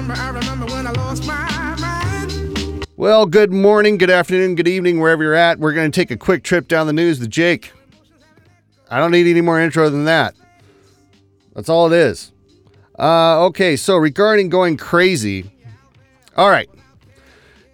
remember, I remember when I lost my mind. Well, good morning, good afternoon, good evening, wherever you're at. We're going to take a quick trip down the news with Jake. I don't need any more intro than that. That's all it is. Uh, okay, so regarding going crazy. All right.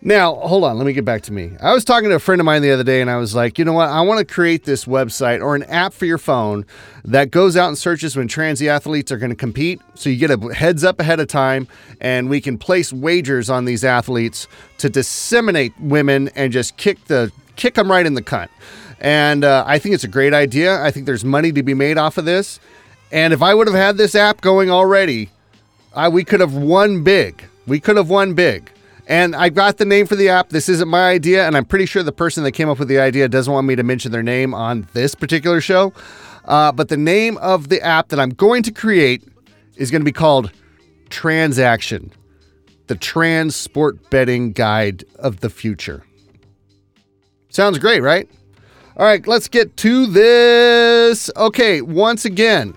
Now, hold on. Let me get back to me. I was talking to a friend of mine the other day, and I was like, you know what? I want to create this website or an app for your phone that goes out and searches when trans athletes are going to compete. So you get a heads up ahead of time, and we can place wagers on these athletes to disseminate women and just kick the kick them right in the cunt. And uh, I think it's a great idea. I think there's money to be made off of this. And if I would have had this app going already, I, we could have won big. We could have won big. And I got the name for the app. This isn't my idea, and I'm pretty sure the person that came up with the idea doesn't want me to mention their name on this particular show. Uh, but the name of the app that I'm going to create is going to be called Transaction, the trans sport betting guide of the future. Sounds great, right? All right, let's get to this. Okay, once again,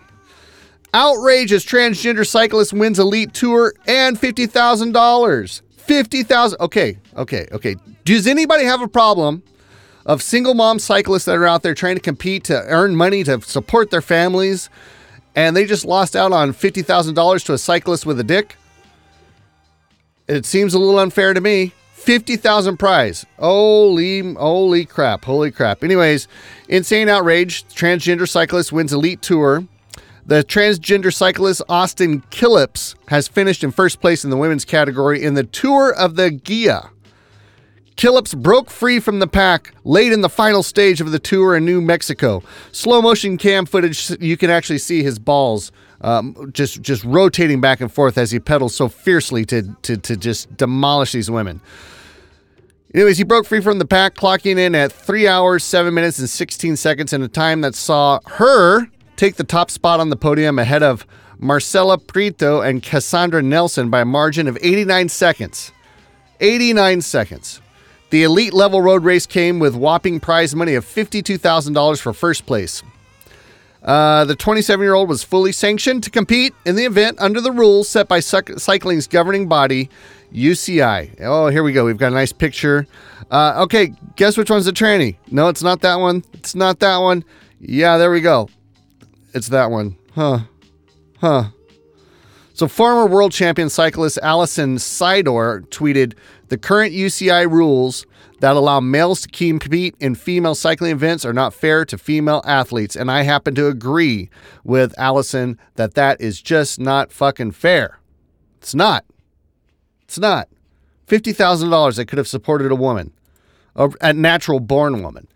outrageous transgender cyclist wins elite tour and $50,000. 50,000. Okay, okay, okay. Does anybody have a problem of single mom cyclists that are out there trying to compete to earn money to support their families and they just lost out on $50,000 to a cyclist with a dick? It seems a little unfair to me. 50,000 prize. Holy, holy crap. Holy crap. Anyways, insane outrage. Transgender cyclist wins elite tour. The transgender cyclist Austin Killips has finished in first place in the women's category in the Tour of the Gila. Killips broke free from the pack late in the final stage of the tour in New Mexico. Slow motion cam footage, you can actually see his balls um, just just rotating back and forth as he pedals so fiercely to, to, to just demolish these women. Anyways, he broke free from the pack, clocking in at 3 hours, 7 minutes, and 16 seconds in a time that saw her take the top spot on the podium ahead of Marcela Prieto and Cassandra Nelson by a margin of 89 seconds. 89 seconds. The elite level road race came with whopping prize money of $52,000 for first place. Uh, the 27 year old was fully sanctioned to compete in the event under the rules set by cycling's governing body, UCI. Oh, here we go. We've got a nice picture. Uh, okay, guess which one's the tranny? No, it's not that one. It's not that one. Yeah, there we go. It's that one. Huh. Huh. So, former world champion cyclist Alison Sydor tweeted The current UCI rules that allow males to compete in female cycling events are not fair to female athletes. And I happen to agree with Alison that that is just not fucking fair. It's not. It's not. $50,000 that could have supported a woman, a natural born woman.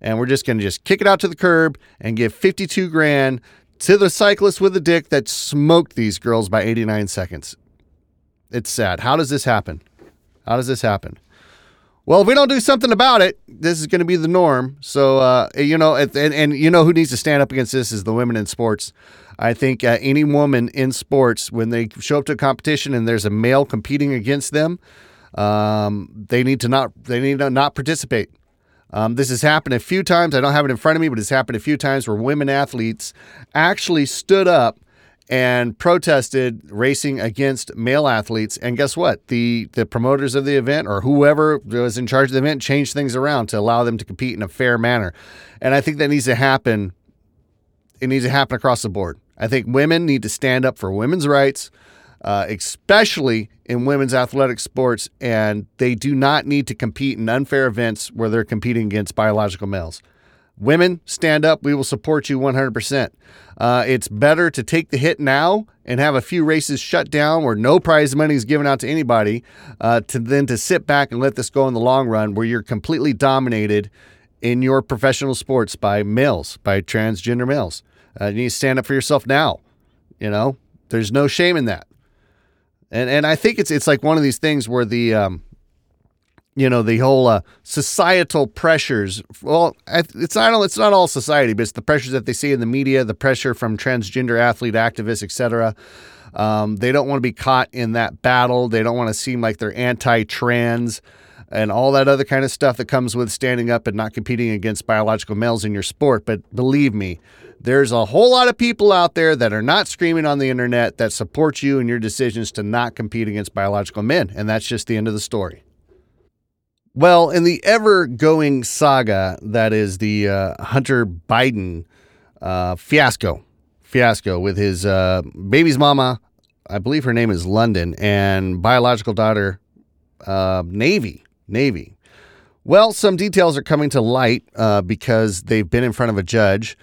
And we're just going to just kick it out to the curb and give 52 grand to the cyclist with the dick that smoked these girls by 89 seconds. It's sad. How does this happen? How does this happen? Well, if we don't do something about it, this is going to be the norm. So, uh, you know, and, and, you know who needs to stand up against this is the women in sports. I think uh, any woman in sports, when they show up to a competition and there's a male competing against them, um, they need to not they need to not participate. Um, this has happened a few times. I don't have it in front of me, but it's happened a few times where women athletes actually stood up and protested racing against male athletes. And guess what? The the promoters of the event or whoever was in charge of the event changed things around to allow them to compete in a fair manner. And I think that needs to happen. It needs to happen across the board. I think women need to stand up for women's rights uh, especially in women's athletic sports, and they do not need to compete in unfair events where they're competing against biological males. Women, stand up. We will support you 100%. Uh, it's better to take the hit now and have a few races shut down where no prize money is given out to anybody uh, to then to sit back and let this go in the long run where you're completely dominated in your professional sports by males, by transgender males. Uh, you need to stand up for yourself now. You know, there's no shame in that and and I think it's it's like one of these things where the um, you know the whole uh, societal pressures. Well, it's not it's not all society, but it's the pressures that they see in the media, the pressure from transgender athlete activists, etc. Um, they don't want to be caught in that battle. They don't want to seem like they're anti-trans. and all that other kind of stuff that comes with standing up and not competing against biological males in your sport. But believe me, there's a whole lot of people out there that are not screaming on the internet that support you and your decisions to not compete against biological men. And that's just the end of the story. Well, in the ever going saga that is the uh, Hunter Biden uh, fiasco, fiasco with his uh, baby's mama, I believe her name is London, and biological daughter, uh, Navy. Navy. Well, some details are coming to light uh, because they've been in front of a judge.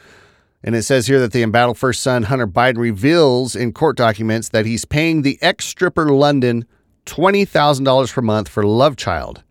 And it says here that the embattled first son, Hunter Biden, reveals in court documents that he's paying the ex stripper London $20,000 per month for Love Child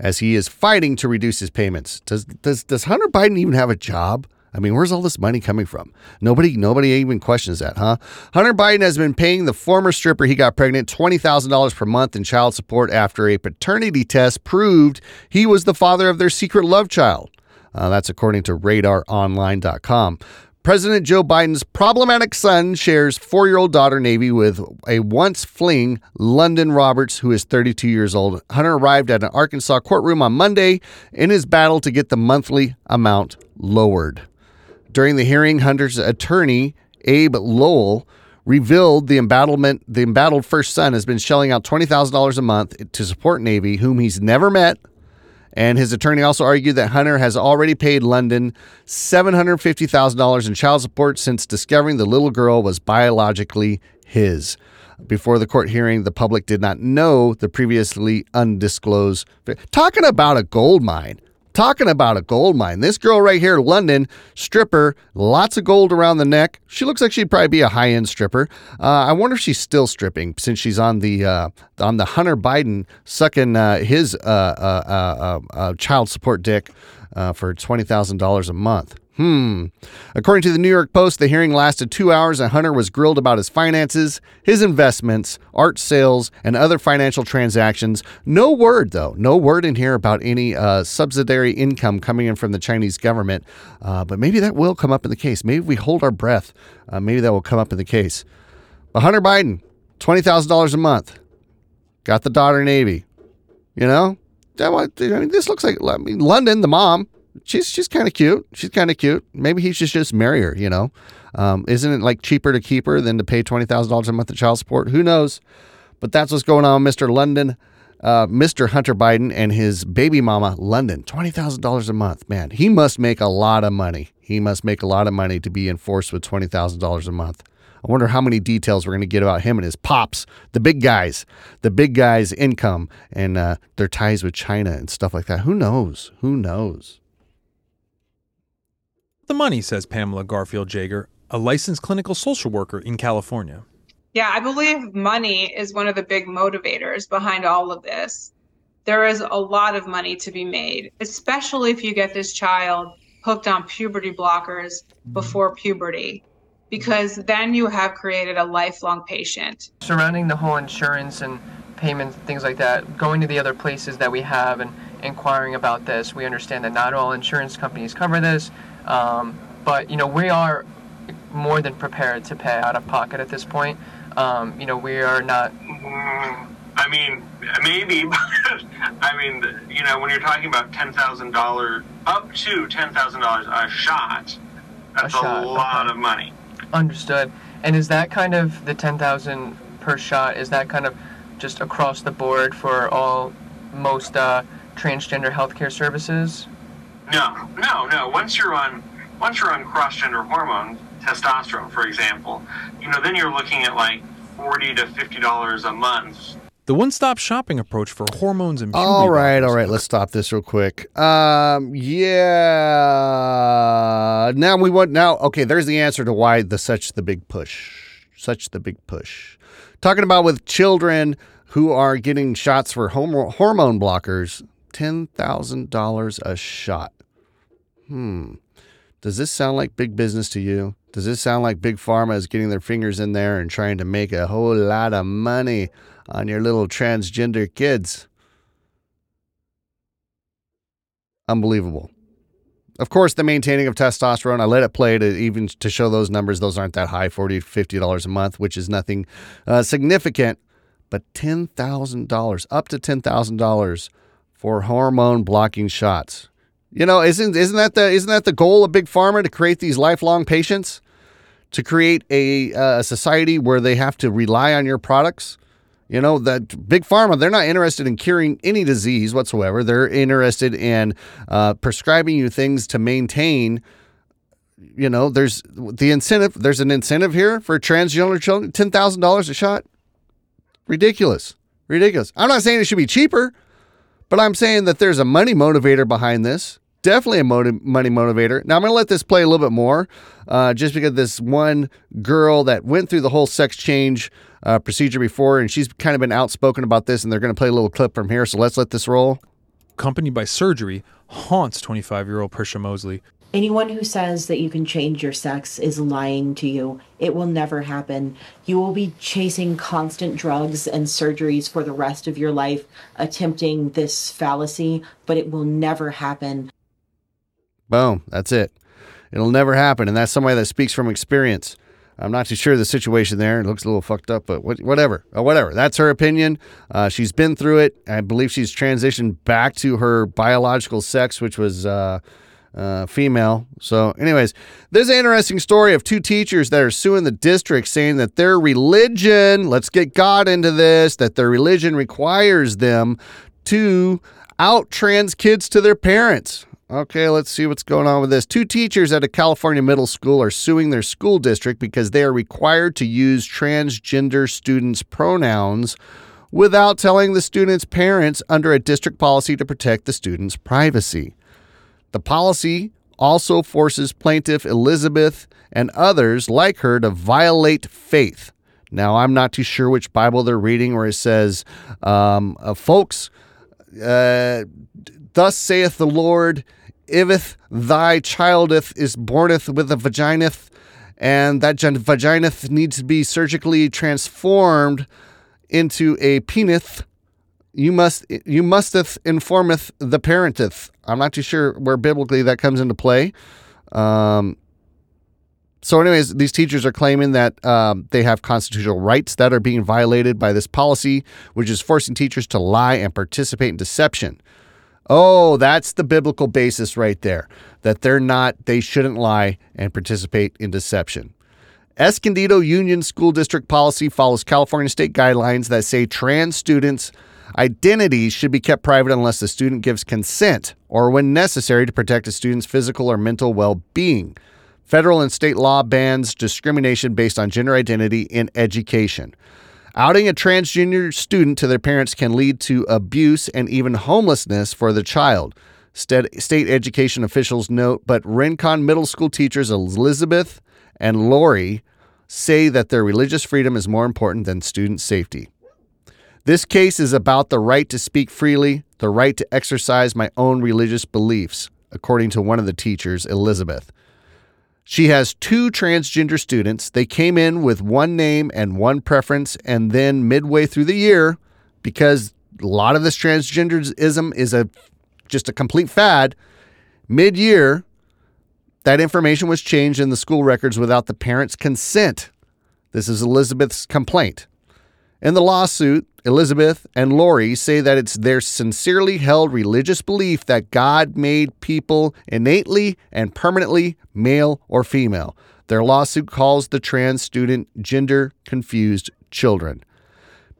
as he is fighting to reduce his payments. Does, does, does Hunter Biden even have a job? I mean, where's all this money coming from? Nobody, nobody even questions that, huh? Hunter Biden has been paying the former stripper he got pregnant twenty thousand dollars per month in child support after a paternity test proved he was the father of their secret love child. Uh, that's according to RadarOnline.com. President Joe Biden's problematic son shares four year old daughter Navy with a once fling London Roberts, who is 32 years old. Hunter arrived at an Arkansas courtroom on Monday in his battle to get the monthly amount lowered. During the hearing, Hunter's attorney, Abbe Lowell, revealed the embattlement the embattled first son has been shelling out $20,000 a month to support Navy, whom he's never met and his attorney also argued that Hunter has already paid London $750,000 in child support since discovering the little girl was biologically his. Before the court hearing, the public did not know the previously undisclosed. Talking about a gold mine. Talking about a gold mine. This girl right here, London, stripper, lots of gold around the neck. She looks like she'd probably be a high end stripper. Uh, I wonder if she's still stripping since she's on the uh, on the Hunter Biden sucking uh, his uh, uh, uh, child support dick for twenty thousand dollars a month. Hmm. According to the New York Post, the hearing lasted two hours and Hunter was grilled about his finances, his investments, art sales, and other financial transactions. No word, though, no word in here about any uh, subsidiary income coming in from the Chinese government. Uh, but maybe that will come up in the case. Maybe we hold our breath. Uh, maybe that will come up in the case. But Hunter Biden, $20,000 a month, got the daughter Navy. You know? I mean, this looks like I mean, London, the mom, she's she's kind of cute. She's kind of cute. Maybe he should just marry her. You know, um, isn't it like cheaper to keep her than to pay twenty thousand dollars a month of child support? Who knows? But that's what's going on, with Mister London, uh, Mister Hunter Biden, and his baby mama London. Twenty thousand dollars a month. Man, he must make a lot of money. He must make a lot of money to be enforced with twenty thousand dollars a month. I wonder how many details we're going to get about him and his pops, the big guys, the big guys' income and uh, their ties with China and stuff like that. Who knows? Who knows? The money, says Pamela Garfield Jaeger, a licensed clinical social worker in California. Yeah, I believe money is one of the big motivators behind all of this. There is a lot of money to be made, especially if you get this child hooked on puberty blockers mm-hmm. before puberty, because then you have created a lifelong patient. Surrounding the whole insurance and payments, things like that, going to the other places that we have and inquiring about this, we understand that not all insurance companies cover this. Um, but you know, we are more than prepared to pay out of pocket at this point. Um, you know, we are not. I mean, maybe, but I mean, you know, when you're talking about ten thousand dollars, up to ten thousand dollars a shot, that's a, shot, a lot okay. of money. Understood. And is that kind of the ten thousand per shot? Is that kind of just across the board for all most uh, transgender healthcare services? No, no, no. Once you're on once you're on cross-gender hormone, testosterone, for example, you know, then you're looking at like forty to fifty dollars a month. The one-stop shopping approach for hormones and puberty. All right, all right. Let's stop this real quick. Um, yeah. Now we want now. Okay, there's the answer to why the such the big push, such the big push. Talking about with children who are getting shots for hormone blockers, ten thousand dollars a shot. Hmm. Does this sound like big business to you? Does this sound like Big Pharma is getting their fingers in there and trying to make a whole lot of money on your little transgender kids? Unbelievable. Of course, the maintaining of testosterone, I let it play to even to show those numbers. Those aren't that high, $40, $50 a month, which is nothing uh, significant. But $10,000, up to $10,000 for hormone blocking shots. You know, isn't isn't that the isn't that the goal of big pharma to create these lifelong patients, to create a, uh, society where they have to rely on your products? You know that big pharma they're not interested in curing any disease whatsoever. They're interested in uh, prescribing you things to maintain. You know, there's the incentive. There's an incentive here for transgender children. Ten thousand dollars a shot. Ridiculous. Ridiculous. I'm not saying it should be cheaper, but I'm saying that there's a money motivator behind this definitely a motiv- money motivator. Now I'm going to let this play a little bit more, uh, just because this one girl that went through the whole sex change uh, procedure before, and she's kind of been outspoken about this, and they're going to play a little clip from here. So let's let this roll. Accompanied by surgery, haunts 25 year old Prisha Mosley. Anyone who says that you can change your sex is lying to you. It will never happen. You will be chasing constant drugs and surgeries for the rest of your life, attempting this fallacy, but it will never happen. Boom. That's it. It'll never happen. And that's somebody that speaks from experience. I'm not too sure the situation there. It looks a little fucked up, but whatever. Uh, whatever. That's her opinion. Uh, she's been through it. I believe she's transitioned back to her biological sex, which was uh, uh, female. So, anyways, there's an interesting story of two teachers that are suing the district saying that their religion, let's get God into this, that their religion requires them to out trans kids to their parents. Okay, let's see what's going on with this. Two teachers at a California middle school are suing their school district because they are required to use transgender students' pronouns without telling the students' parents under a district policy to protect the students' privacy. The policy also forces plaintiff Elizabeth and others like her to violate faith. Now, I'm not too sure which Bible they're reading where it says, um, uh, folks, uh, Thus saith the Lord, if thy childeth is borneth with a vagineth, and that vagineth needs to be surgically transformed into a penith, you must you musteth informeth the parenteth. I'm not too sure where biblically that comes into play. Um, so, anyways, these teachers are claiming that um, they have constitutional rights that are being violated by this policy, which is forcing teachers to lie and participate in deception. Oh, that's the biblical basis right there. That they're not, they shouldn't lie and participate in deception. Escondido Union School District policy follows California state guidelines that say trans students' identities should be kept private unless the student gives consent or when necessary to protect a student's physical or mental well being. Federal and state law bans discrimination based on gender identity in education. Outing a transgender student to their parents can lead to abuse and even homelessness for the child. State education officials note, but Rincon Middle School teachers Elizabeth and Lori say that their religious freedom is more important than student safety. This case is about the right to speak freely, the right to exercise my own religious beliefs, according to one of the teachers, Elizabeth. She has two transgender students. They came in with one name and one preference, and then midway through the year, because a lot of this transgenderism is a just a complete fad, mid-year, that information was changed in the school records without the parents' consent. This is Elizabeth's complaint. In the lawsuit, Elizabeth and Lori say that it's their sincerely held religious belief that God made people innately and permanently male or female. Their lawsuit calls the trans student gender confused children.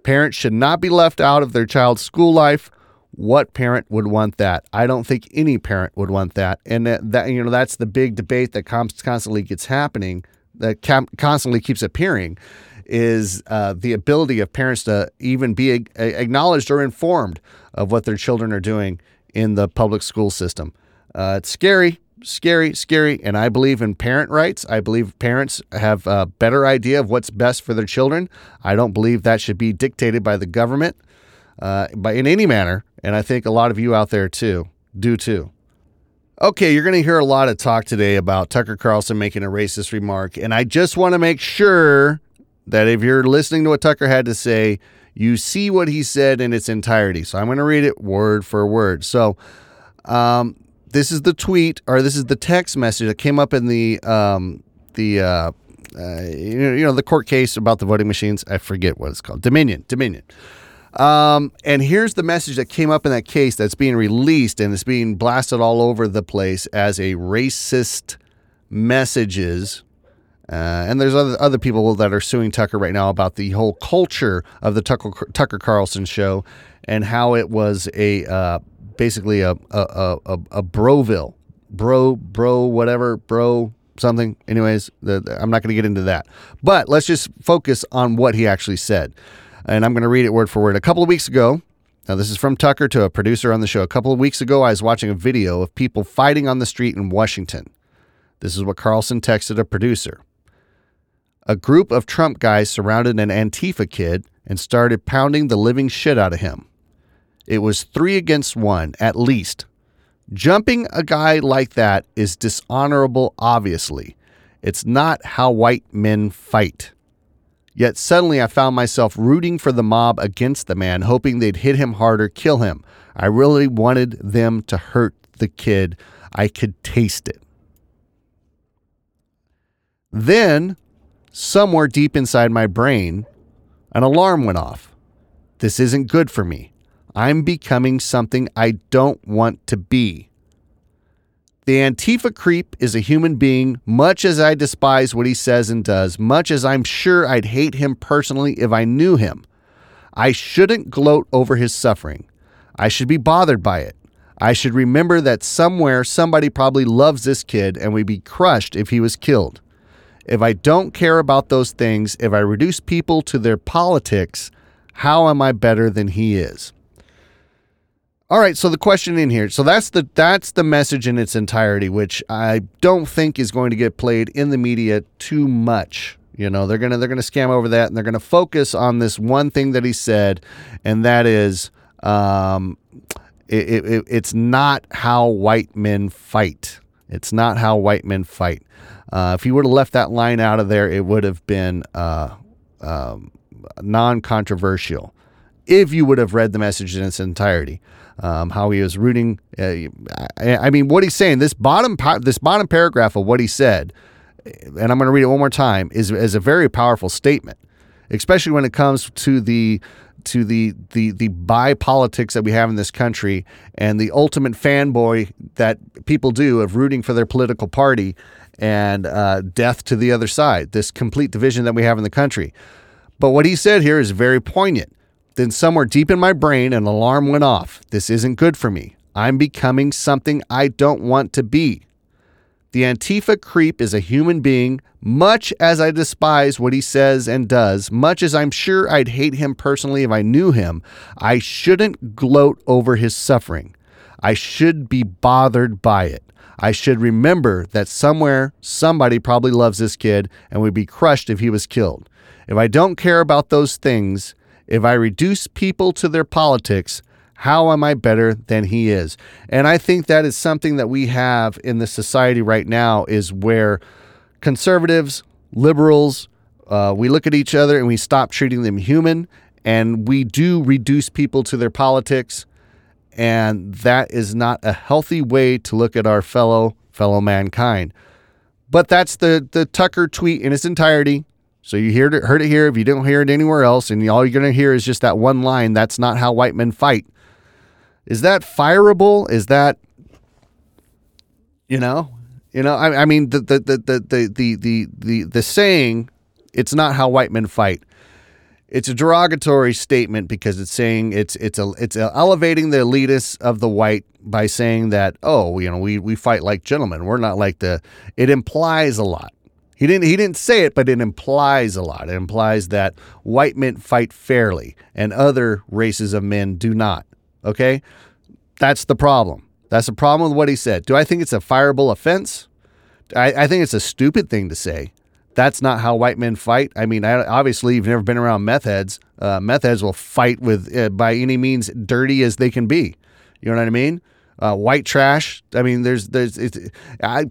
Parents should not be left out of their child's school life. What parent would want that? I don't think any parent would want that. And that, you know that's the big debate that constantly gets happening that constantly keeps appearing is uh, the ability of parents to even be acknowledged or informed of what their children are doing in the public school system. Uh, it's scary, scary, scary. And I believe in parent rights. I believe parents have a better idea of what's best for their children. I don't believe that should be dictated by the government, uh, by in any manner. And I think a lot of you out there too do too. Okay, you're going to hear a lot of talk today about Tucker Carlson making a racist remark. And I just want to make sure that if you're listening to what Tucker had to say, you see what he said in its entirety. So I'm going to read it word for word. So um, this is the tweet or this is the text message that came up in the um, the uh, uh, you know the court case about the voting machines. I forget what it's called. Dominion. Dominion. Um, and here's the message that came up in that case that's being released and it's being blasted all over the place as a racist messages. Uh, and there's other other people that are suing Tucker right now about the whole culture of the Tucker, Tucker Carlson show and how it was a uh, basically a a, a a a Broville, bro bro whatever bro something. Anyways, the, the- I'm not going to get into that. But let's just focus on what he actually said. And I'm going to read it word for word. A couple of weeks ago, now this is from Tucker to a producer on the show. A couple of weeks ago, I was watching a video of people fighting on the street in Washington. This is what Carlson texted a producer. A group of Trump guys surrounded an Antifa kid and started pounding the living shit out of him. It was three against one, at least. Jumping a guy like that is dishonorable, obviously. It's not how white men fight. Yet suddenly I found myself rooting for the mob against the man, hoping they'd hit him harder, kill him. I really wanted them to hurt the kid. I could taste it. Then, somewhere deep inside my brain, an alarm went off. This isn't good for me. I'm becoming something I don't want to be. The Antifa creep is a human being, much as I despise what he says and does, much as I'm sure I'd hate him personally if I knew him. I shouldn't gloat over his suffering. I should be bothered by it. I should remember that somewhere somebody probably loves this kid and would be crushed if he was killed. If I don't care about those things, if I reduce people to their politics, how am I better than he is? All right, so the question in here. So that's the that's the message in its entirety, which I don't think is going to get played in the media too much. You know, they're gonna they're gonna scam over that, and they're gonna focus on this one thing that he said, and that is, um, it, it, it- it's not how white men fight. It's not how white men fight. Uh, if he would have left that line out of there, it would have been uh, um, non-controversial if you would have read the message in its entirety. Um, how he was rooting. Uh, I, I mean, what he's saying. This bottom this bottom paragraph of what he said, and I'm going to read it one more time, is is a very powerful statement, especially when it comes to the to the the the bi politics that we have in this country and the ultimate fanboy that people do of rooting for their political party and uh, death to the other side. This complete division that we have in the country. But what he said here is very poignant. Then, somewhere deep in my brain, an alarm went off. This isn't good for me. I'm becoming something I don't want to be. The Antifa creep is a human being, much as I despise what he says and does, much as I'm sure I'd hate him personally if I knew him. I shouldn't gloat over his suffering. I should be bothered by it. I should remember that somewhere somebody probably loves this kid and would be crushed if he was killed. If I don't care about those things, if I reduce people to their politics, how am I better than he is? And I think that is something that we have in the society right now is where conservatives, liberals, uh, we look at each other and we stop treating them human and we do reduce people to their politics and that is not a healthy way to look at our fellow fellow mankind. But that's the the Tucker tweet in its entirety. So you heard it, heard it here. If you don't hear it anywhere else, and all you're going to hear is just that one line, "That's not how white men fight." Is that fireable? Is that you know, you know? I, I mean, the the, the the the the the the the saying, "It's not how white men fight." It's a derogatory statement because it's saying it's it's a it's elevating the elitists of the white by saying that oh you know we we fight like gentlemen. We're not like the it implies a lot. He didn't he didn't say it but it implies a lot. It implies that white men fight fairly and other races of men do not okay? That's the problem. That's the problem with what he said. Do I think it's a fireable offense? I, I think it's a stupid thing to say that's not how white men fight. I mean, I, obviously, you've never been around meth heads. Uh, meth heads will fight with uh, by any means dirty as they can be. You know what I mean? Uh, white trash. I mean, there's there's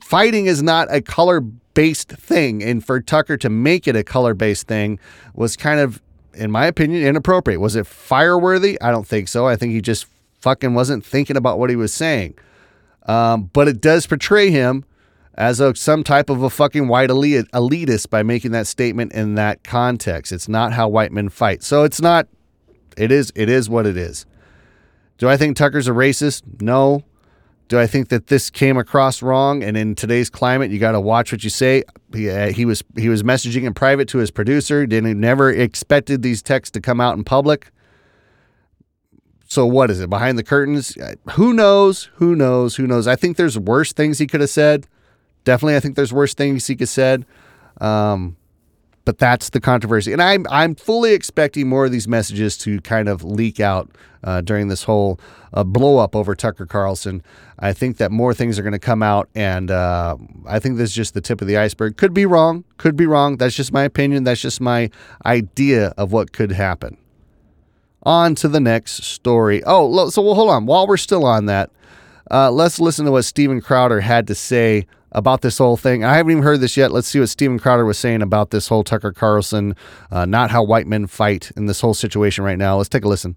fighting is not a color based thing, and for Tucker to make it a color based thing was kind of, in my opinion, inappropriate. Was it fireworthy? I don't think so. I think he just fucking wasn't thinking about what he was saying. Um, but it does portray him as a, some type of a fucking white elite, elitist by making that statement in that context. It's not how white men fight. So it's not it is it is what it is. Do I think Tucker's a racist? No. Do I think that this came across wrong? And in today's climate, you got to watch what you say. He, uh, he was he was messaging in private to his producer. Didn't never expected these texts to come out in public. So what is it behind the curtains? Uh, Who knows? Who knows? Who knows? I think there's worse things he could have said. Definitely, I think there's worse things he could said. Um, but that's the controversy, and I'm I'm fully expecting more of these messages to kind of leak out uh, during this whole uh, blow up over Tucker Carlson. I think that more things are going to come out, and uh, I think this is just the tip of the iceberg. Could be wrong, could be wrong. That's just my opinion. That's just my idea of what could happen. On to the next story. Oh, so well, hold on. While we're still on that, uh, let's listen to what Steven Crowder had to say about this whole thing. I haven't even heard this yet. Let's see what Steven Crowder was saying about this whole Tucker Carlson, uh, not how white men fight in this whole situation right now. Let's take a listen.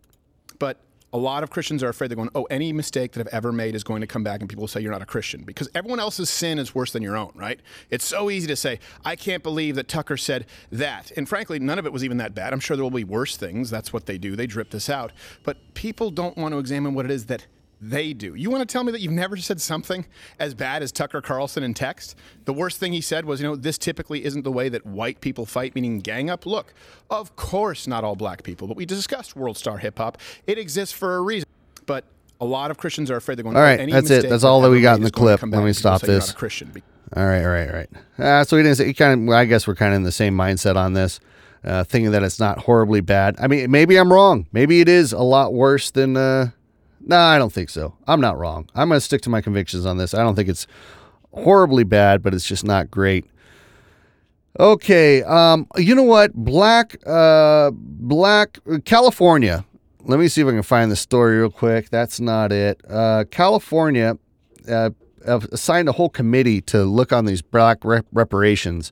But a lot of Christians are afraid they're going, oh, any mistake that I've ever made is going to come back and people will say you're not a Christian because everyone else's sin is worse than your own, right? It's so easy to say, I can't believe that Tucker said that. And frankly, none of it was even that bad. I'm sure there will be worse things. That's what they do. They drip this out. But people don't want to examine what it is that they do. You want to tell me that you've never said something as bad as Tucker Carlson in text? The worst thing he said was, you know, this typically isn't the way that white people fight, meaning gang up. Look, of course, not all black people, but we discussed World Star Hip Hop. It exists for a reason. But a lot of Christians are afraid they're going. All "Oh, any that's it. That's all that we got in the is going to clip. Let me stop say you're not this. Christian. All right, all right, all right. Uh, so he didn't say. He kind of. I guess we're kind of in the same mindset on this, uh, thinking that it's not horribly bad. I mean, maybe I'm wrong. Maybe it is a lot worse than. Uh, no, I don't think so. I'm not wrong. I'm going to stick to my convictions on this. I don't think it's horribly bad, but it's just not great. Okay, um, you know what? Black, uh, Black, California. Let me see if I can find the story real quick. That's not it. Uh, California uh, assigned a whole committee to look on these black rep- reparations,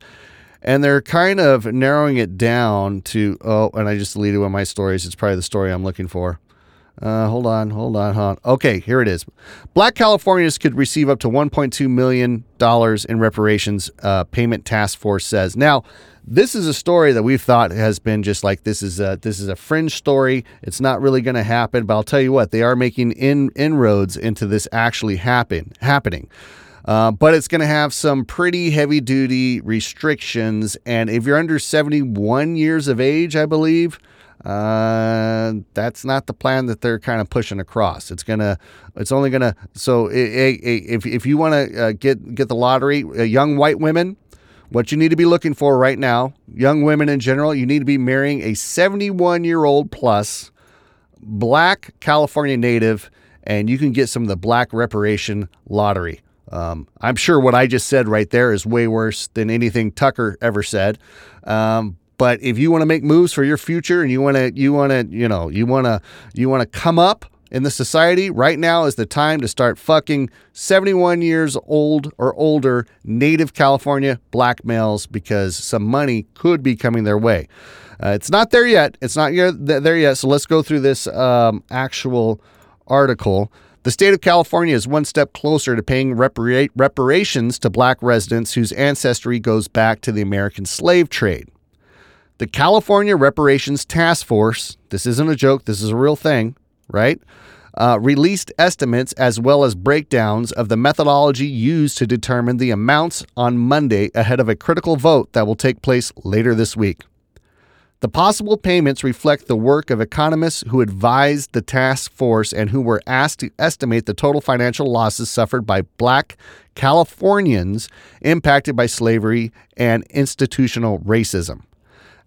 and they're kind of narrowing it down to. Oh, and I just deleted one of my stories. It's probably the story I'm looking for. Uh, hold on, hold on, hold on. Okay, here it is. Black Californians could receive up to 1.2 million dollars in reparations. Uh, payment task force says. Now, this is a story that we've thought has been just like this is a this is a fringe story. It's not really going to happen. But I'll tell you what, they are making in inroads into this actually happen happening. Uh, but it's going to have some pretty heavy duty restrictions. And if you're under 71 years of age, I believe, uh, that's not the plan that they're kind of pushing across. It's gonna, it's only gonna. So i- i- i- if if you want to uh, get get the lottery, uh, young white women, what you need to be looking for right now, young women in general, you need to be marrying a 71 year old plus black California native, and you can get some of the black reparation lottery. Um, I'm sure what I just said right there is way worse than anything Tucker ever said. Um, but if you want to make moves for your future and you want to, you want to, you know, you want to, you want to come up in the society, right now is the time to start fucking 71 years old or older native California black males because some money could be coming their way. Uh, it's not there yet. It's not there yet. So let's go through this um, actual article. The state of California is one step closer to paying repara- reparations to black residents whose ancestry goes back to the American slave trade. The California Reparations Task Force, this isn't a joke, this is a real thing, right? Uh, released estimates as well as breakdowns of the methodology used to determine the amounts on Monday ahead of a critical vote that will take place later this week. The possible payments reflect the work of economists who advised the task force and who were asked to estimate the total financial losses suffered by black Californians impacted by slavery and institutional racism.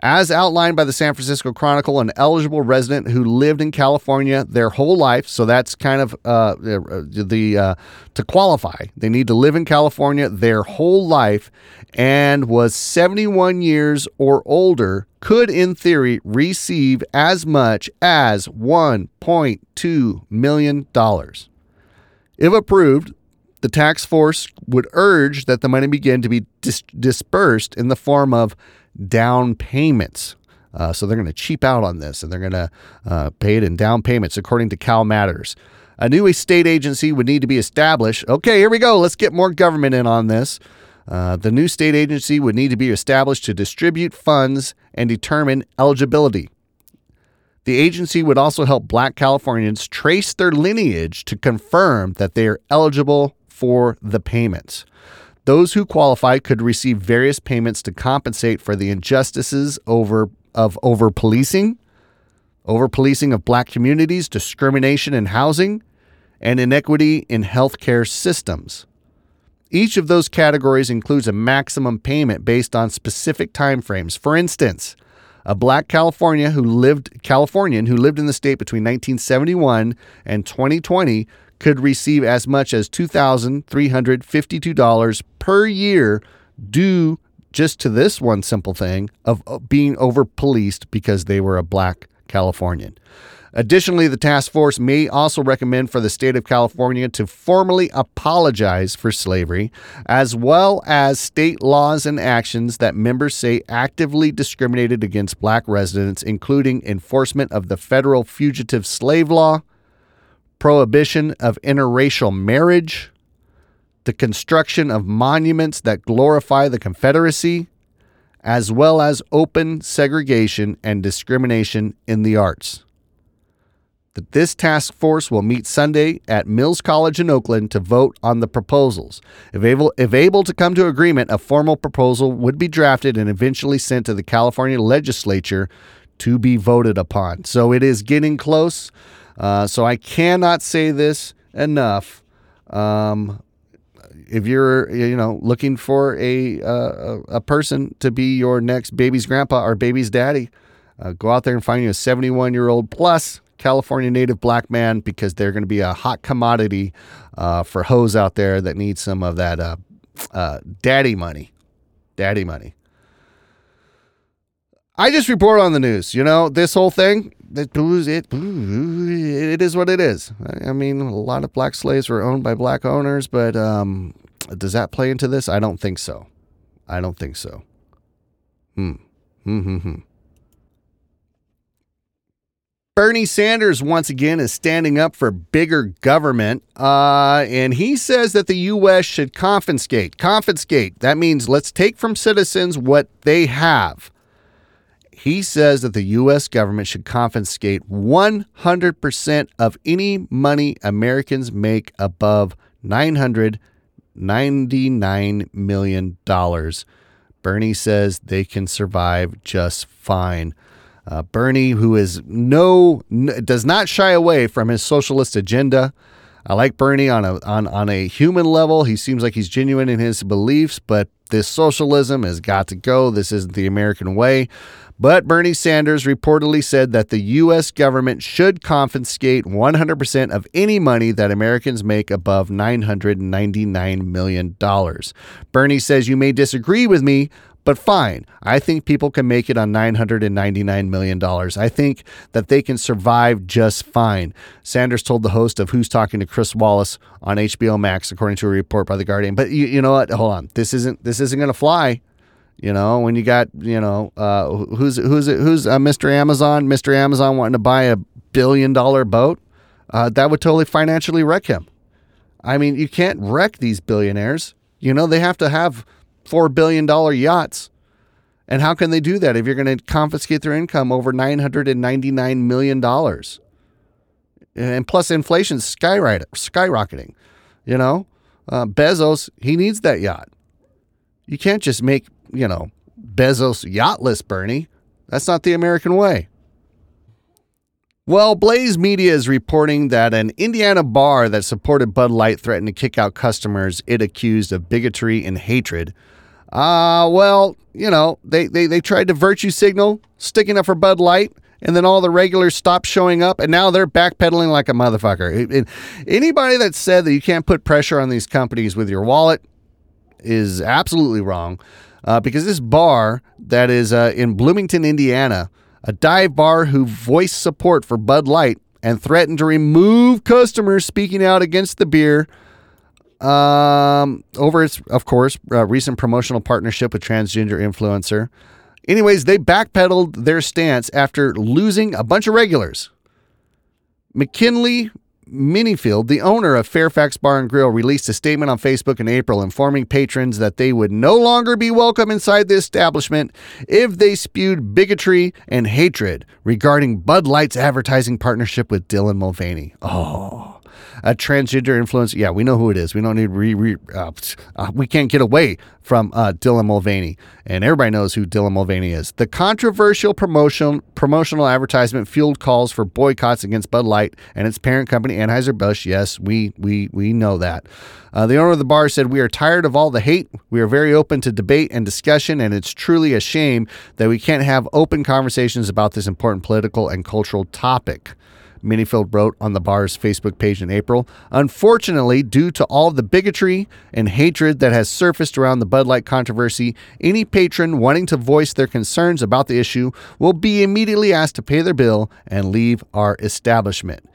As outlined by the San Francisco Chronicle, an eligible resident who lived in California their whole life, so that's kind of uh, the uh, to qualify, they need to live in California their whole life and was 71 years or older, could in theory receive as much as 1.2 million dollars. If approved, the tax force would urge that the money begin to be dis- dispersed in the form of down payments. Uh, so they're going to cheap out on this and they're going to uh, pay it in down payments, according to Cal Matters. A new state agency would need to be established. Okay, here we go. Let's get more government in on this. Uh, the new state agency would need to be established to distribute funds and determine eligibility. The agency would also help black Californians trace their lineage to confirm that they are eligible for the payments. Those who qualify could receive various payments to compensate for the injustices over of over policing, over policing of black communities, discrimination in housing, and inequity in healthcare systems. Each of those categories includes a maximum payment based on specific timeframes. For instance, a black California who lived Californian who lived in the state between 1971 and 2020 could receive as much as $2,352 per year due just to this one simple thing of uh, being over policed because they were a black Californian. Additionally, the task force may also recommend for the state of California to formally apologize for slavery, as well as state laws and actions that members say actively discriminated against black residents, including enforcement of the federal fugitive slave law, prohibition of interracial marriage, the construction of monuments that glorify the Confederacy, as well as open segregation and discrimination in the arts. That this task force will meet Sunday at Mills College in Oakland to vote on the proposals. If able, if able to come to agreement, a formal proposal would be drafted and eventually sent to the California legislature to be voted upon. So it is getting close. Uh, so I cannot say this enough. Um, if you're you know looking for a uh, a person to be your next baby's grandpa or baby's daddy, uh, go out there and find you a 71 year old plus California native black man because they're going to be a hot commodity uh, for hoes out there that need some of that uh, uh, daddy money, daddy money. I just report on the news. You know this whole thing. It, it, is what it is. I mean, a lot of black slaves were owned by black owners, but um, does that play into this? I don't think so. I don't think so. Hmm. Hmm. Hmm. hmm. Bernie Sanders once again is standing up for bigger government, uh, and he says that the U.S. should confiscate. Confiscate. That means let's take from citizens what they have. He says that the U.S. government should confiscate 100% of any money Americans make above $999 million. Bernie says they can survive just fine. Uh, Bernie, who is no n- does not shy away from his socialist agenda. I like Bernie on a on on a human level. He seems like he's genuine in his beliefs, but this socialism has got to go. This isn't the American way. But Bernie Sanders reportedly said that the U.S. government should confiscate 100% of any money that Americans make above $999 million. Bernie says, You may disagree with me, but fine. I think people can make it on $999 million. I think that they can survive just fine. Sanders told the host of Who's Talking to Chris Wallace on HBO Max, according to a report by The Guardian. But you, you know what? Hold on. This isn't this isn't going to fly. You know, when you got, you know, uh, who's who's who's uh, Mr. Amazon, Mr. Amazon wanting to buy a billion dollar boat, uh, that would totally financially wreck him. I mean, you can't wreck these billionaires. You know, they have to have $4 billion yachts. And how can they do that if you're going to confiscate their income over $999 million? And plus, inflation's skyrocketing. You know, uh, Bezos, he needs that yacht. You can't just make, you know, Bezos yachtless, Bernie. That's not the American way. Well, Blaze Media is reporting that an Indiana bar that supported Bud Light threatened to kick out customers it accused of bigotry and hatred. Uh, well, you know, they, they, they tried to virtue signal, sticking up for Bud Light, and then all the regulars stopped showing up, and now they're backpedaling like a motherfucker. anybody that said that you can't put pressure on these companies with your wallet is absolutely wrong uh, because this bar that is uh, in Bloomington, Indiana, a dive bar who voiced support for Bud Light and threatened to remove customers speaking out against the beer um, over its, of course, uh, recent promotional partnership with transgender influencer. Anyways, they backpedaled their stance after losing a bunch of regulars. McKinley Minniefield, the owner of Fairfax Bar and Grill, released a statement on Facebook in April informing patrons that they would no longer be welcome inside the establishment if they spewed bigotry and hatred regarding Bud Light's advertising partnership with Dylan Mulvaney. Oh a transgender influence. Yeah, we know who it is. We don't need re, re uh, uh, we can't get away from uh, Dylan Mulvaney, and everybody knows who Dylan Mulvaney is. The controversial promotion promotional advertisement fueled calls for boycotts against Bud Light and its parent company Anheuser Busch. Yes, we we we know that. Uh, the owner of the bar said, "We are tired of all the hate. We are very open to debate and discussion, and it's truly a shame that we can't have open conversations about this important political and cultural topic." Minniefield wrote on the bar's Facebook page in April. Unfortunately, due to all the bigotry and hatred that has surfaced around the Bud Light controversy, any patron wanting to voice their concerns about the issue will be immediately asked to pay their bill and leave our establishment.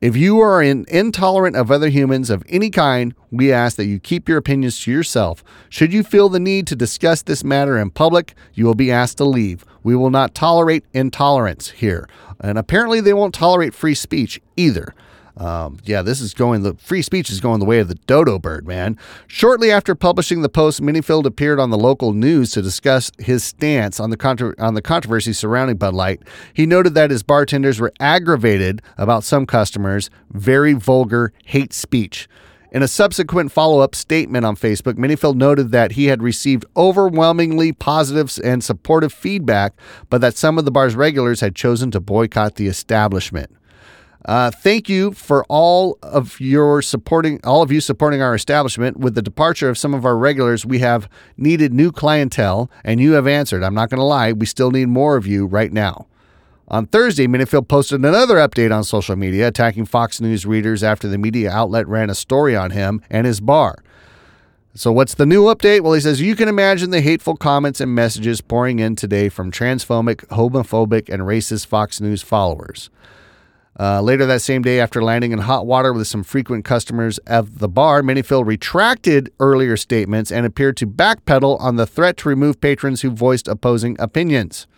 If you are in, intolerant of other humans of any kind, we ask that you keep your opinions to yourself. Should you feel the need to discuss this matter in public, you will be asked to leave. We will not tolerate intolerance here. And apparently, they won't tolerate free speech either. Um, yeah, this is going, the free speech is going the way of the dodo bird, man. Shortly after publishing the post, Minniefield appeared on the local news to discuss his stance on the, contra- on the controversy surrounding Bud Light. He noted that his bartenders were aggravated about some customers' very vulgar hate speech. In a subsequent follow up statement on Facebook, Minniefield noted that he had received overwhelmingly positive and supportive feedback, but that some of the bar's regulars had chosen to boycott the establishment. Uh, thank you for all of your supporting, all of you supporting our establishment. With the departure of some of our regulars, we have needed new clientele, and you have answered. I'm not going to lie, we still need more of you right now. On Thursday, Minniefield posted another update on social media attacking Fox News readers after the media outlet ran a story on him and his bar. So, what's the new update? Well, he says you can imagine the hateful comments and messages pouring in today from transphobic, homophobic, and racist Fox News followers. Uh, later that same day, after landing in hot water with some frequent customers of the bar, Minniefield retracted earlier statements and appeared to backpedal on the threat to remove patrons who voiced opposing opinions.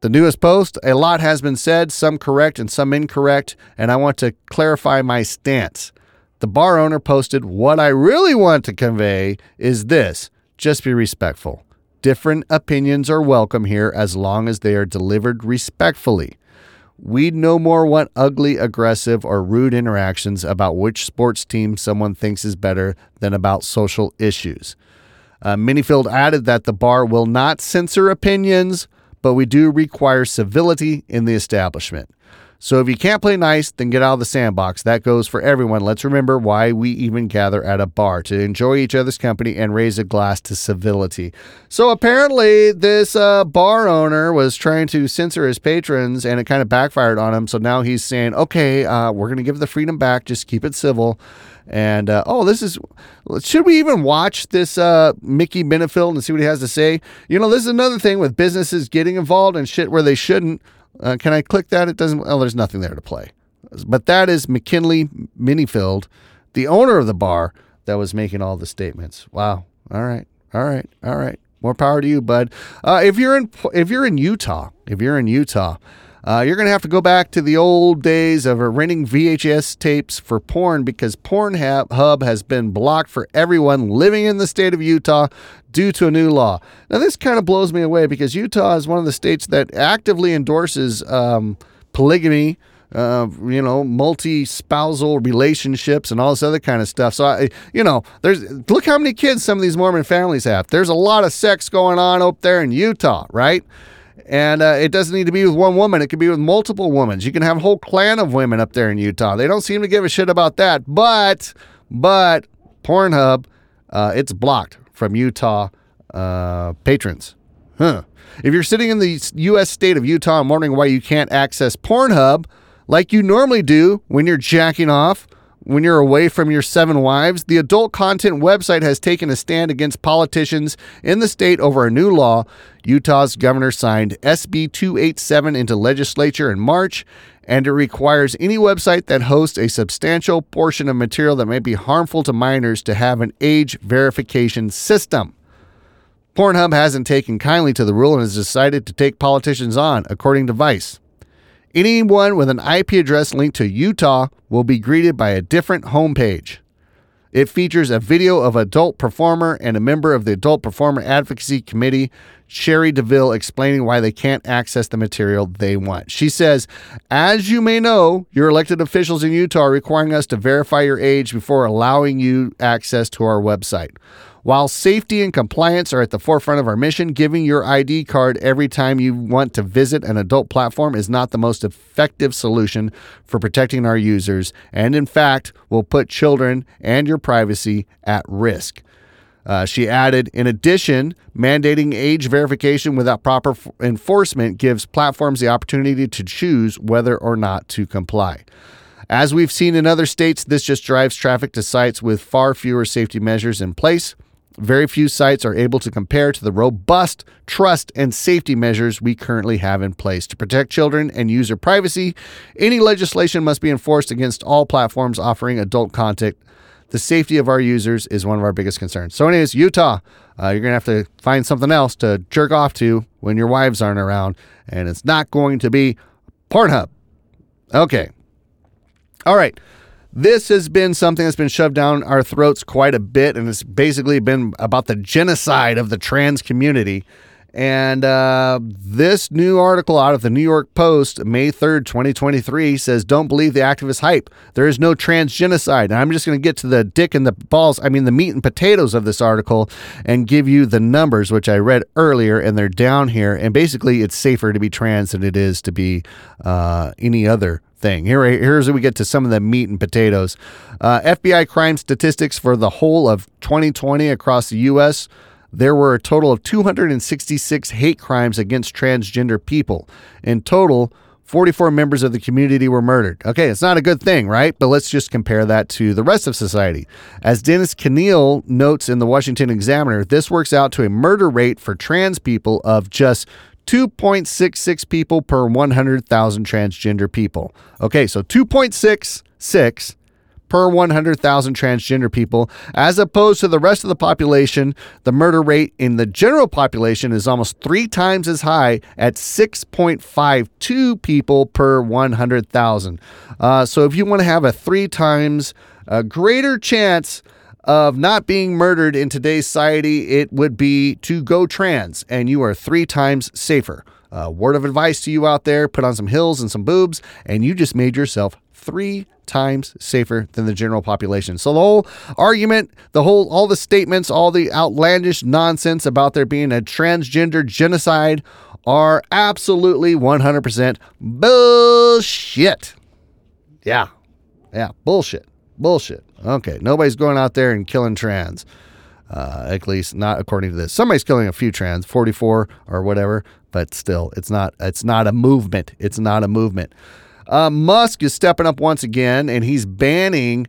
The newest post a lot has been said, some correct and some incorrect, and I want to clarify my stance. The bar owner posted, What I really want to convey is this just be respectful. Different opinions are welcome here as long as they are delivered respectfully. We'd no more want ugly, aggressive, or rude interactions about which sports team someone thinks is better than about social issues. Uh, Minniefield added that the bar will not censor opinions but we do require civility in the establishment. So if you can't play nice, then get out of the sandbox. That goes for everyone. Let's remember why we even gather at a bar to enjoy each other's company and raise a glass to civility. So apparently, this uh, bar owner was trying to censor his patrons and it kind of backfired on him. So now he's saying, okay, uh, we're going to give the freedom back, just keep it civil. And uh, oh, this is. Should we even watch this uh, Mickey Minniefield and see what he has to say? You know, this is another thing with businesses getting involved in shit where they shouldn't. Uh, can I click that? It doesn't. Oh, there's nothing there to play. But that is McKinley Minniefield, the owner of the bar that was making all the statements. Wow. All right. All right. All right. More power to you, bud. Uh, if you're in if you're in Utah, if you're in Utah, uh, you're going to have to go back to the old days of renting VHS tapes for porn because Pornhub has been blocked for everyone living in the state of Utah due to a new law. Now, this kind of blows me away because Utah is one of the states that actively endorses um, polygamy. Uh, you know, multi-spousal relationships and all this other kind of stuff. So, I, you know, there's look how many kids some of these Mormon families have. There's a lot of sex going on up there in Utah, right? And uh, it doesn't need to be with one woman. It could be with multiple women. You can have a whole clan of women up there in Utah. They don't seem to give a shit about that. But, but Pornhub, uh, it's blocked from Utah uh, patrons. Huh. If you're sitting in the U.S. state of Utah and wondering why you can't access Pornhub like you normally do when you're jacking off, when you're away from your seven wives, the adult content website has taken a stand against politicians in the state over a new law. Utah's governor signed SB 287 into legislature in March, and it requires any website that hosts a substantial portion of material that may be harmful to minors to have an age verification system. Pornhub hasn't taken kindly to the rule and has decided to take politicians on, according to Vice. Anyone with an IP address linked to Utah will be greeted by a different homepage. It features a video of adult performer and a member of the Adult Performer Advocacy Committee, Cherie DeVille, explaining why they can't access the material they want. She says, As you may know, your elected officials in Utah are requiring us to verify your age before allowing you access to our website. While safety and compliance are at the forefront of our mission, giving your ID card every time you want to visit an adult platform is not the most effective solution for protecting our users, and in fact, will put children and your privacy at risk. Uh, she added, in addition, mandating age verification without proper f- enforcement gives platforms the opportunity to choose whether or not to comply. As we've seen in other states, this just drives traffic to sites with far fewer safety measures in place. Very few sites are able to compare to the robust trust and safety measures we currently have in place. To protect children and user privacy, any legislation must be enforced against all platforms offering adult content. The safety of our users is one of our biggest concerns. So, anyways, Utah, uh, you're going to have to find something else to jerk off to when your wives aren't around, and it's not going to be Pornhub. Okay. All right. This has been something that's been shoved down our throats quite a bit, and it's basically been about the genocide of the trans community. And uh, this new article out of the New York Post, May 3rd, 2023, says, Don't believe the activist hype. There is no trans genocide. And I'm just going to get to the dick and the balls, I mean, the meat and potatoes of this article and give you the numbers, which I read earlier, and they're down here. And basically, it's safer to be trans than it is to be uh, any other thing. Here, here's where we get to some of the meat and potatoes. Uh, FBI crime statistics for the whole of 2020 across the U.S. There were a total of 266 hate crimes against transgender people. In total, 44 members of the community were murdered. Okay, it's not a good thing, right? But let's just compare that to the rest of society. As Dennis Kneale notes in the Washington Examiner, this works out to a murder rate for trans people of just 2.66 people per 100,000 transgender people. Okay, so 2.66 per 100,000 transgender people, as opposed to the rest of the population. The murder rate in the general population is almost three times as high at 6.52 people per 100,000. Uh, so if you want to have a three times uh, greater chance of not being murdered in today's society, it would be to go trans, and you are three times safer. Uh, word of advice to you out there put on some hills and some boobs, and you just made yourself three times safer than the general population. So the whole argument, the whole all the statements, all the outlandish nonsense about there being a transgender genocide are absolutely 100% bullshit. Yeah. Yeah, bullshit. Bullshit. Okay, nobody's going out there and killing trans. Uh, at least not according to this. Somebody's killing a few trans, 44 or whatever, but still, it's not. It's not a movement. It's not a movement. Uh, Musk is stepping up once again, and he's banning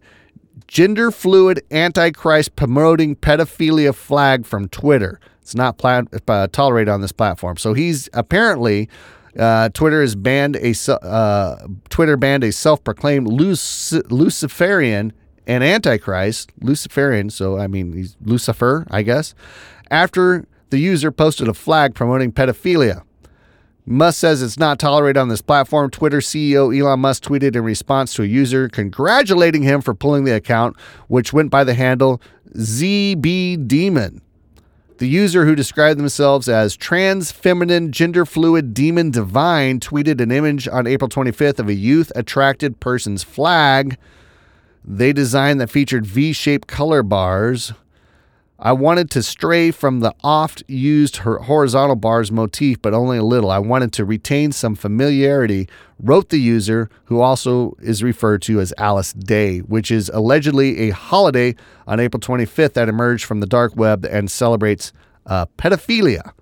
gender fluid antichrist promoting pedophilia flag from Twitter. It's not pla- uh, tolerated on this platform. So he's apparently uh, Twitter has banned a uh, Twitter banned a self-proclaimed Luc- Luciferian and Antichrist, Luciferian. So I mean, he's Lucifer, I guess. After the user posted a flag promoting pedophilia. Musk says it's not tolerated on this platform. Twitter CEO Elon Musk tweeted in response to a user congratulating him for pulling the account, which went by the handle ZB Demon. The user who described themselves as trans, feminine, gender fluid, demon divine tweeted an image on April 25th of a youth attracted person's flag. They designed that featured V shaped color bars. I wanted to stray from the oft used horizontal bars motif, but only a little. I wanted to retain some familiarity, wrote the user, who also is referred to as Alice Day, which is allegedly a holiday on April 25th that emerged from the dark web and celebrates uh, pedophilia.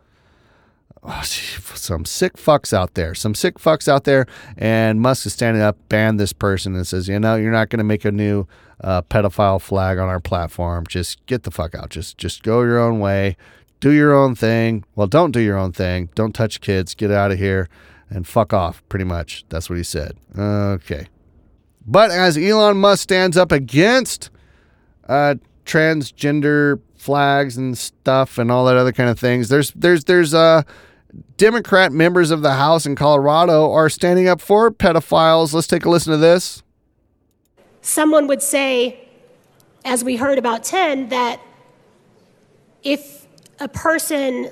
Oh, some sick fucks out there. Some sick fucks out there. And Musk is standing up, banned this person, and says, you know, you're not going to make a new uh, pedophile flag on our platform. Just get the fuck out. Just just go your own way. Do your own thing. Well, don't do your own thing. Don't touch kids. Get out of here and fuck off. Pretty much. That's what he said. Okay. But as Elon Musk stands up against uh, transgender flags and stuff and all that other kind of things, there's there's there's uh Democrat members of the House in Colorado are standing up for pedophiles. Let's take a listen to this. Someone would say, as we heard about 10, that if a person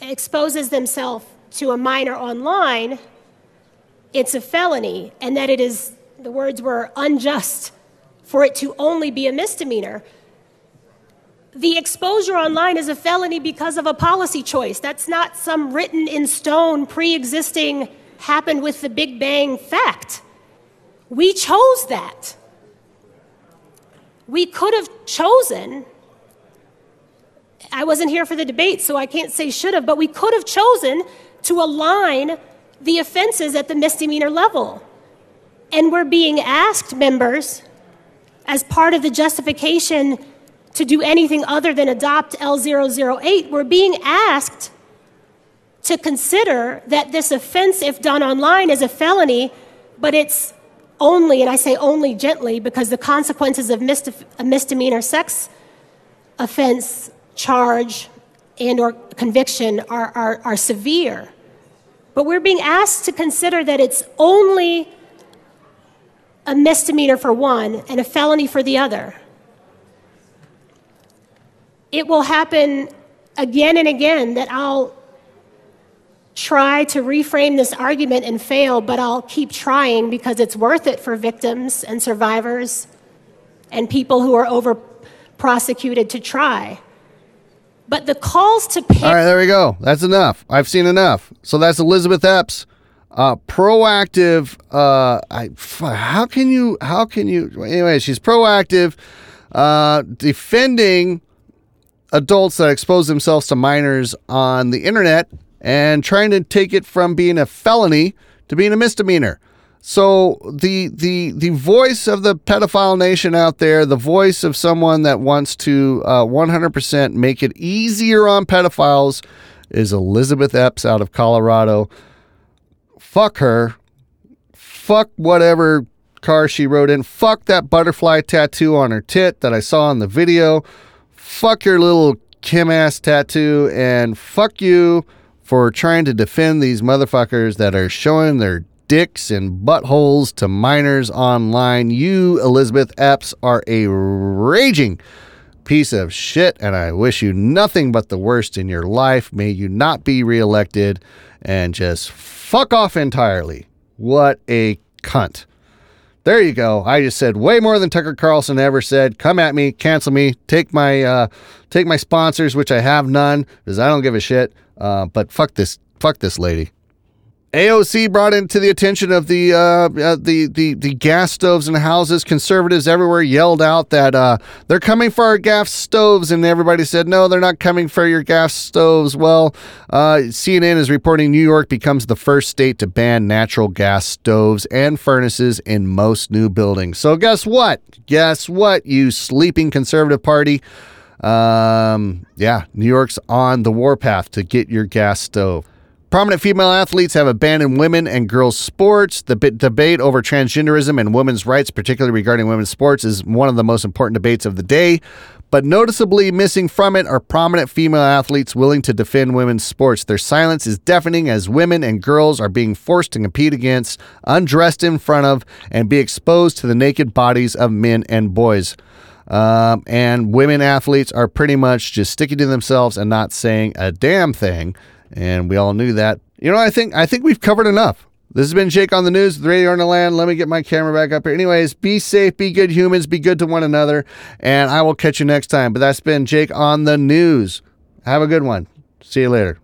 exposes themselves to a minor online, it's a felony, and that it is, the words were unjust for it to only be a misdemeanor. The exposure online is a felony because of a policy choice. That's not some written in stone, pre existing, happened with the Big Bang fact. We chose that. We could have chosen I wasn't here for the debate, so I can't say should have, but we could have chosen to align the offenses at the misdemeanor level. And we're being asked, members, as part of the justification to do anything other than adopt L008, we're being asked to consider that this offense, if done online, is a felony, but it's only, and I say only gently because the consequences of a misdemeanor sex offense charge and or conviction are, are, are severe. But we're being asked to consider that it's only a misdemeanor for one and a felony for the other. It will happen again and again that I'll try to reframe this argument and fail, but I'll keep trying because it's worth it for victims and survivors and people who are over prosecuted to try. But the calls to pay. All right, there we go. That's enough. I've seen enough. So that's Elizabeth Epps. Uh, proactive. Uh, I, how can you? How can you? Anyway, she's proactive, uh, defending adults that expose themselves to minors on the internet and trying to take it from being a felony to being a misdemeanor. So the the the voice of the pedophile nation out there, the voice of someone that wants to uh, 100% make it easier on pedophiles, is Elizabeth Epps out of Colorado. Fuck her. Fuck whatever car she rode in. Fuck that butterfly tattoo on her tit that I saw in the video. Fuck your little Kim ass tattoo, and fuck you for trying to defend these motherfuckers that are showing their dicks and buttholes to minors online. You, Elizabeth Epps, are a raging piece of shit, and I wish you nothing but the worst in your life. May you not be reelected and just fuck off entirely. What a cunt. There you go. I just said way more than Tucker Carlson ever said. Come at me, cancel me, take my uh, take my sponsors, which I have none because I don't give a shit. Uh, but fuck this, fuck this lady. AOC brought into the attention of the uh, uh, the, the the gas stoves and houses. Conservatives everywhere yelled out that uh, they're coming for our gas stoves, and everybody said no, they're not coming for your gas stoves. Well, uh, CNN is reporting New York becomes the first state to ban natural gas stoves and furnaces in most new buildings. So guess what? Guess what? You sleeping conservative party. Um, yeah, New York's on the warpath to get your gas stove. Prominent female athletes have abandoned women and girls' sports. The debate over transgenderism and women's rights, particularly regarding women's sports, is one of the most important debates of the day. But noticeably missing from it are prominent female athletes willing to defend women's sports. Their silence is deafening as women and girls are being forced to compete against, undressed in front of, and be exposed to the naked bodies of men and boys. Um, and women athletes are pretty much just sticking to themselves and not saying a damn thing and we all knew that. You know, I think I think we've covered enough. This has been Jake on the News, the Radio on the Land. Let me get my camera back up here. Anyways, be safe, be good humans, be good to one another, and I will catch you next time. But that's been Jake on the News. Have a good one. See you later.